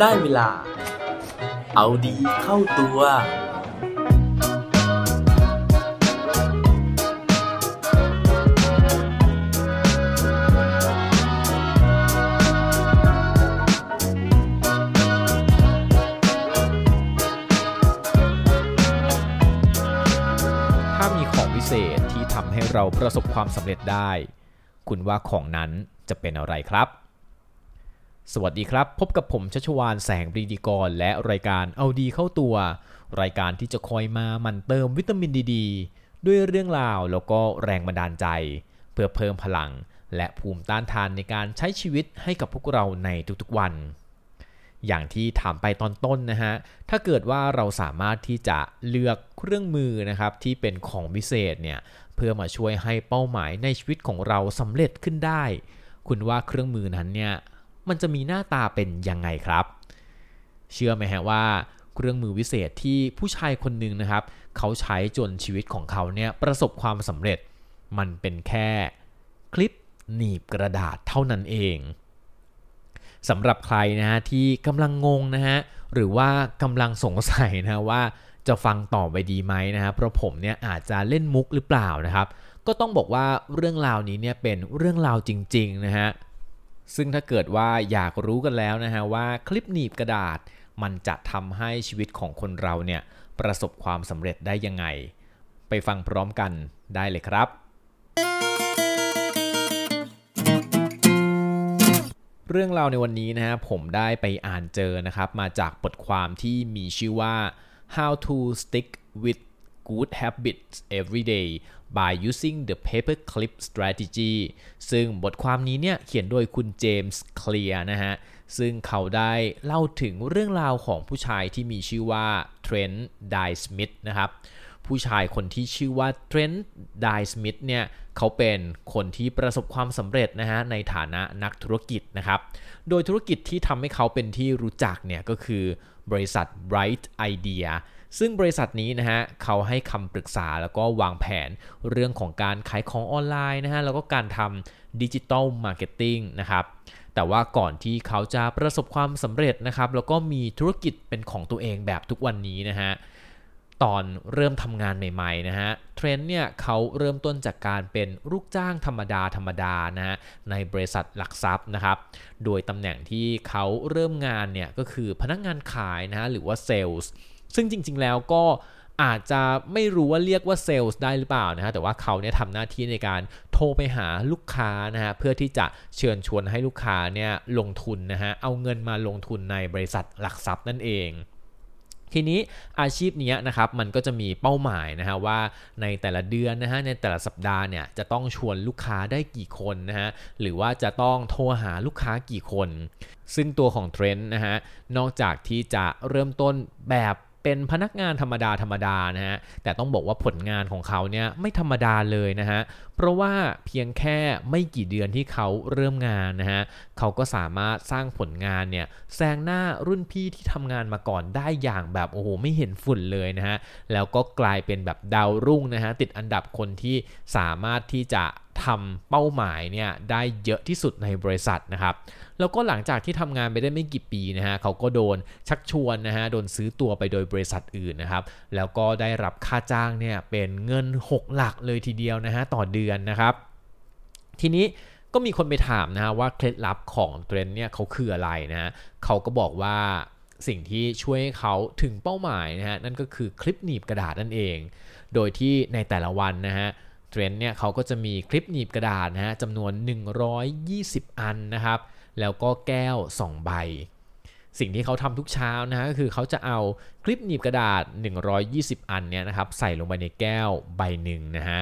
ได้เวลา เอาดีเข้าตัว ถ้ามีของวิเศษที่ทำให้เราประสบความสำเร็จได้ คุณว่าของนั้นจะเป็นอะไรครับ สวัสดีครับ พบกับผมชัชวานแสงปรีดีกร และรายการเอาดีเข้าตัว รายการที่จะคอยมาหมันเติมวิตามินดีดด้วยเรื่องราวแล้วก็แรงบันดาลใจ เพื่อเพิ่มพลัง และภูมิต้านทานในการใช้ชีวิตให้กับพวกเราในทุกๆวัน อย่างที่ถามไปตอนต้นนะฮะ ถ้าเกิดว่าเราสามารถที่จะเลือกเครื่องมือนะครับที่เป็นของวิเศษเนี่ยเพื่อมาช่วยให้เป้าหมายในชีวิตของเราสำเร็จขึ้นได้ คุณว่าเครื่องมือนั้นเนี่ย มันจะมีหน้าตาเป็นยังไงครับ เชื่อไหมฮะว่าเครื่องมือวิเศษที่ผู้ชายคนหนึ่งนะครับ เขาใช้จนชีวิตของเขาเนี่ยประสบความสำเร็จ มันเป็นแค่คลิปหนีบกระดาษเท่านั้นเองสำหรับใครนะฮะที่กำลังงงนะฮะหรือว่ากำลังสงสัยนะว่าจะฟังต่อไปดีไหมนะฮะเพราะผมเนี่ยอาจจะเล่นมุกหรือเปล่านะครับ ก็ต้องบอกว่าเรื่องราวนี้เนี่ยเป็นเรื่องราวจริงๆนะฮะ ซึ่งถ้าเกิดว่าอยากรู้กันแล้วนะฮะว่าคลิปหนีบกระดาษ มันจะทำให้ชีวิตของคนเราเนี่ยประสบความสำเร็จได้ยังไง ไปฟังพร้อมกันได้เลยครับ เรื่องราวในวันนี้นะฮะผมได้ไปอ่านเจอนะครับ มาจากบทความที่มีชื่อว่า how to stick with good habits every day by using the paperclip strategy ซึ่งบทความนี้เนี่ยเขียนโดยคุณเจมส์เคลียร์นะฮะ ซึ่งเขาได้เล่าถึงเรื่องราวของผู้ชายที่มีชื่อว่าเทรนด์ไดสมิธนะครับ ผู้ชายคนที่ชื่อว่าเทรนต์ไดสมิธเนี่ยเขาเป็นคนที่ประสบความสำเร็จนะฮะในฐานะนักธุรกิจนะครับ โดยธุรกิจที่ทำให้เขาเป็นที่รู้จักเนี่ยก็คือบริษัท Bright Idea ซึ่งบริษัทนี้นะฮะเขาให้คำปรึกษาแล้วก็วางแผนเรื่องของการขายของออนไลน์นะฮะแล้วก็การทำ digital marketing นะครับแต่ว่าก่อนที่เขาจะประสบความสำเร็จนะครับแล้วก็มีธุรกิจเป็นของตัวเองแบบทุกวันนี้นะฮะ ตอนเริ่มทำงานใหม่ๆนะฮะ Trent เนี่ยเขาเริ่มต้นจากการเป็นลูกจ้างธรรมดาธรรมดานะฮะในบริษัทหลักทรัพย์นะครับ โดยตำแหน่งที่เขาเริ่มงานเนี่ยก็คือพนักงานขายนะฮะหรือว่าเซลล์ซึ่งจริงๆแล้วก็อาจจะไม่รู้ว่าเรียกว่าเซลล์ได้หรือเปล่านะฮะแต่ว่าเขาเนี่ยทำหน้าที่ในการโทรไปหาลูกค้านะฮะเพื่อที่จะเชิญชวนให้ลูกค้าเนี่ยลงทุนนะฮะเอาเงินมาลงทุนในบริษัทหลักทรัพย์นั่นเอง ทีนี้อาชีพนี้นะครับมันก็จะมีเป้าหมายนะฮะว่าในแต่ละเดือนนะฮะในแต่ละสัปดาห์เนี่ยจะต้องชวนลูกค้าได้กี่คนนะฮะหรือว่าจะต้องโทรหาลูกค้ากี่คน ซึ่งตัวของเทรนด์นะฮะนอกจากที่จะเริ่มต้นแบบ เป็นพนักงานธรรมดาธรรมดานะฮะแต่ต้องบอกว่าผลงานของเขาเนี่ยไม่ธรรมดาเลยนะฮะเพราะว่าเพียงแค่ไม่กี่เดือนที่เขาเริ่มงานนะฮะเขาก็สามารถสร้างผลงานเนี่ยแซงหน้ารุ่นพี่ที่ทำงานมาก่อนได้อย่างแบบโอ้โหไม่เห็นฝุ่นเลยนะฮะแล้วก็กลายเป็นแบบดาวรุ่งนะฮะติดอันดับคนที่สามารถที่จะทำเป้าหมายเนี่ยได้เยอะที่สุดในบริษัทนะครับ แล้วก็หลังจากที่ทำงานไปได้ไม่กี่ปีนะฮะเขาก็โดนชักชวนนะฮะโดนซื้อตัวไปโดยบริษัทอื่นนะครับแล้วก็ได้รับค่าจ้างเนี่ยเป็นเงิน 6 หลักเลยทีเดียวนะฮะต่อเดือนนะครับ ทีนี้ก็มีคนไปถามนะฮะว่าเคล็ดลับของเทรนเนี่ยเขาคืออะไรนะเขาก็บอกว่าสิ่งที่ช่วยให้เขาถึงเป้าหมายนะฮะนั่นก็คือคลิปหนีบกระดาษนั่นเอง โดยที่ในแต่ละวันนะฮะเทรนเนี่ยเขาก็จะมีคลิปหนีบกระดาษนะฮะจำนวน 120 อันนะครับ แล้วก็แก้ว 2 ใบ สิ่งที่เขาทำทุกเช้านะฮะก็คือเขาจะเอาคลิปหนีบกระดาษ 120 อันเนี่ยนะครับใส่ลงไปในแก้วใบหนึ่งนะฮะ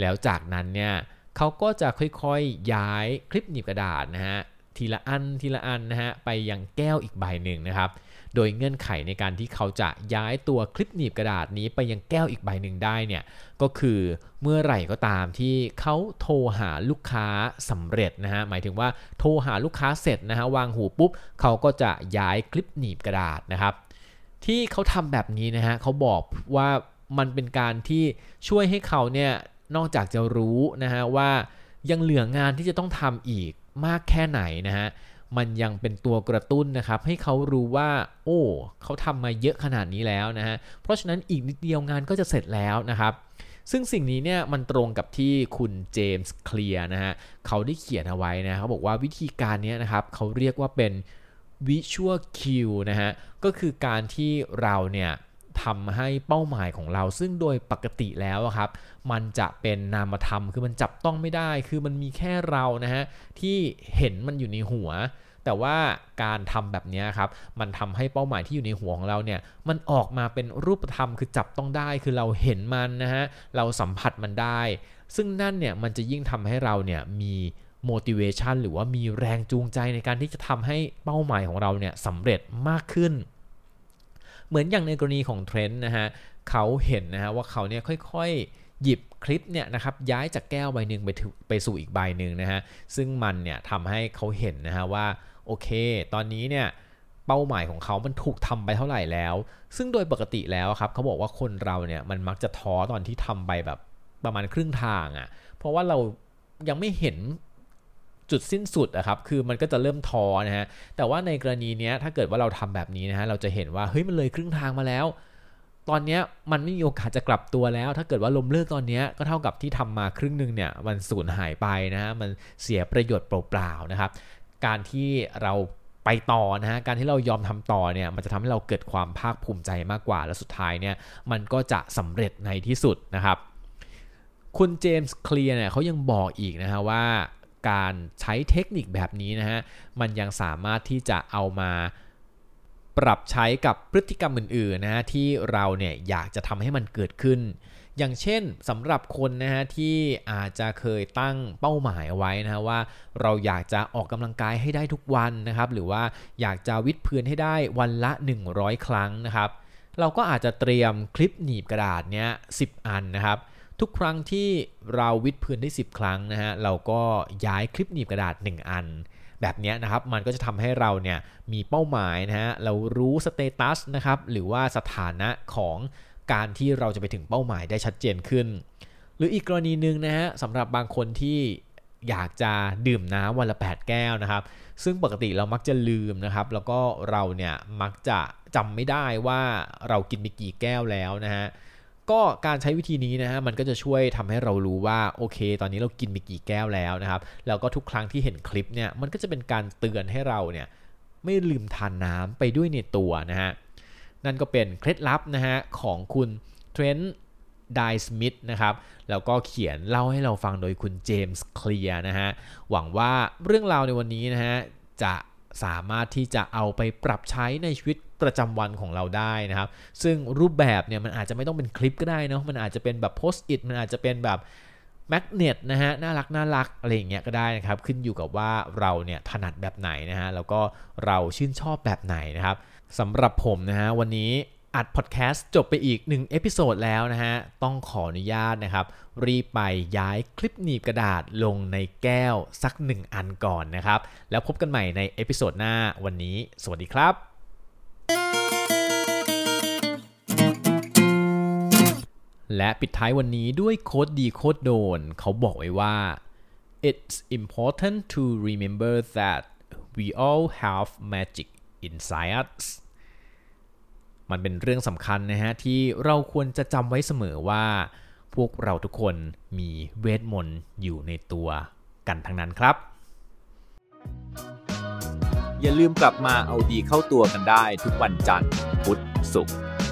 แล้วจากนั้นเนี่ยเขาก็จะค่อยๆย้ายคลิปหนีบกระดาษนะฮะทีละอันทีละอันนะฮะไปยังแก้วอีกใบหนึ่งนะครับ โดยเงื่อนไขในการที่เขาจะย้ายตัวคลิปหนีบกระดาษนี้ไปยังแก้วอีกใบหนึ่งได้เนี่ยก็คือเมื่อไหร่ก็ตามที่เขาโทรหาลูกค้าสำเร็จนะฮะหมายถึงว่าโทรหาลูกค้าเสร็จนะฮะวางหูปุ๊บเขาก็จะย้ายคลิปหนีบกระดาษนะครับที่เขาทำแบบนี้นะฮะเขาบอกว่ามันเป็นการที่ช่วยให้เขาเนี่ยนอกจากจะรู้นะฮะว่ายังเหลืองานที่จะต้องทำอีกมากแค่ไหนนะฮะ มันยังเป็นตัวกระตุ้นนะครับ ให้เขารู้ว่า โอ้เขาทำมาเยอะขนาดนี้แล้วนะฮะเพราะฉะนั้นอีกนิดเดียวงานก็จะเสร็จแล้วนะครับซึ่งสิ่งนี้เนี่ยมันตรงกับที่คุณเจมส์เคลียร์นะฮะเขาได้เขียนเอาไว้นะเขาบอกว่าวิธีการนี้นะครับเขาเรียกว่าเป็น visual cue นะฮะก็คือการที่เราเนี่ย ทำให้เป้าหมายของเรา ซึ่งโดยปกติแล้วครับ มันจะเป็นนามธรรม คือมันจับต้องไม่ได้ คือมันมีแค่เรานะฮะที่เห็นมันอยู่ในหัว แต่ว่าการทำแบบนี้ครับ มันทำให้เป้าหมายที่อยู่ในหัวของเราเนี่ย มันออกมาเป็นรูปธรรม คือจับต้องได้ คือเราเห็นมันนะฮะ เราสัมผัสมันได้ ซึ่งนั่นเนี่ย มันจะยิ่งทำให้เราเนี่ยมี motivation หรือว่ามีแรงจูงใจในการที่จะทำให้เป้าหมายของเราเนี่ยสำเร็จมากขึ้น เหมือนอย่างในกรณีของเทรนด์นะฮะเขาเห็นนะฮะว่าเขาเนี่ยค่อยๆ หยิบคลิปเนี่ยนะครับย้ายจากแก้วใบหนึ่งไปไปสู่อีกใบหนึ่งนะฮะซึ่งมันเนี่ยทำให้เขาเห็นนะฮะว่าโอเค ตอนนี้เนี่ยเป้าหมายของเขามันถูกทำไปเท่าไหร่แล้ว ซึ่งโดยปกติแล้วครับเขาบอกว่าคนเราเนี่ยมันมักจะท้อตอนที่ทำไปแบบประมาณครึ่งทางอะ่ะเพราะว่าเรายังไม่เห็น จุดสิ้นสุดอะครับคือมันก็จะเริ่มท้อนะฮะแต่ว่าในกรณีนี้ถ้าเกิดว่าเราทำแบบนี้นะฮะเราจะเห็นว่าเฮ้ยมันเลยครึ่งทางมาแล้ว ตอนนี้มันไม่มีโอกาสจะกลับตัวแล้ว ถ้าเกิดว่าลมเลิกตอนนี้ก็เท่ากับที่ทำมาครึ่งหนึ่งเนี่ยมันสูญหายไปนะฮะมันเสียประโยชน์เปล่าๆนะครับ การที่เราไปต่อนะฮะ การที่เรายอมทำต่อเนี่ย มันจะทำให้เราเกิดความภาคภูมิใจมากกว่า และสุดท้ายเนี่ย มันก็จะสำเร็จในที่สุดนะครับ คุณเจมส์เคลียร์เนี่ยเขายังบอกอีกนะฮะว่า การใช้เทคนิคแบบนี้นะฮะมันยังสามารถที่จะเอามาปรับใช้กับพฤติกรรมอื่นๆนะฮะที่เราเนี่ยอยากจะทำให้มันเกิดขึ้น อย่างเช่นสำหรับคนนะฮะที่อาจจะเคยตั้งเป้าหมายไว้นะฮะว่า เราอยากจะออกกำลังกายให้ได้ทุกวันนะครับ หรือว่าอยากจะวิดพื้นให้ได้วันละ 100 ครั้งนะครับ เราก็อาจจะเตรียมคลิปหนีบกระดาษเนี้ย10 อันนะครับ ทุกครั้งที่เราวิดพื้นได้ 10 ครั้งนะฮะเราก็ย้ายคลิปหนีบกระดาษ 1 อัน แบบนี้นะครับมันก็จะทำให้เราเนี่ยมีเป้าหมายนะฮะเรารู้สเตตัสนะครับหรือว่าสถานะของการที่เราจะไปถึงเป้าหมายได้ชัดเจนขึ้น หรืออีกกรณีหนึ่งนะฮะสำหรับบางคนที่อยากจะดื่มน้ำวันละ 8 แก้วนะครับ ซึ่งปกติเรามักจะลืมนะครับ แล้วก็เราเนี่ยมักจะจำไม่ได้ว่าเรากินไปกี่แก้วแล้วนะฮะ ก็การใช้วิธีนี้นะฮะมันก็จะช่วยทำให้เรารู้ว่าโอเค ตอนนี้เรากินไปกี่แก้วแล้วนะครับแล้วก็ทุกครั้งที่เห็นคลิปเนี่ยมันก็จะเป็นการเตือนให้เราเนี่ยไม่ลืมทานน้ำไปด้วยในตัวนะฮะนั่นก็เป็นเคล็ดลับนะฮะของคุณเทรนด์ไดสมิธนะครับแล้วก็เขียนเล่าให้เราฟังโดยคุณเจมส์เคลียร์นะฮะหวังว่าเรื่องราวในวันนี้นะฮะจะสามารถที่จะเอาไปปรับใช้ในชีวิต ประจำวันของเราได้นะครับ ซึ่งรูปแบบเนี่ยมันอาจจะไม่ต้องเป็นคลิปก็ได้นะมันอาจจะเป็นแบบ Post-it มันอาจจะเป็นแบบ magnet นะฮะน่ารักน่ารักอะไรอย่างเงี้ยก็ได้นะครับ ขึ้นอยู่กับว่าเราเนี่ยถนัดแบบไหนนะฮะแล้วก็เราชื่นชอบแบบไหนนะครับสำหรับผมนะฮะวันนี้อัดพอดแคสต์จบไปอีก1 episode แล้วนะฮะ ต้องขออนุญาตนะครับ รีบไปย้ายคลิปหนีบกระดาษลงในแก้วสัก 1 อันก่อนนะครับ แล้วพบกันใหม่ใน episode หน้าวันนี้ สวัสดีครับ และปิดท้ายวันนี้ด้วย quote ดี quote โดน เขาบอกไว้ว่า it's important to remember that we all have magic inside us มันเป็นเรื่องสำคัญนะฮะ ที่เราควรจะจำไว้เสมอว่า พวกเราทุกคนมีเวทมนต์อยู่ในตัวกันทั้งนั้นครับ อย่าลืมกลับมาเอาดีเข้าตัวกันได้ทุกวันจันทร์พุธศุกร์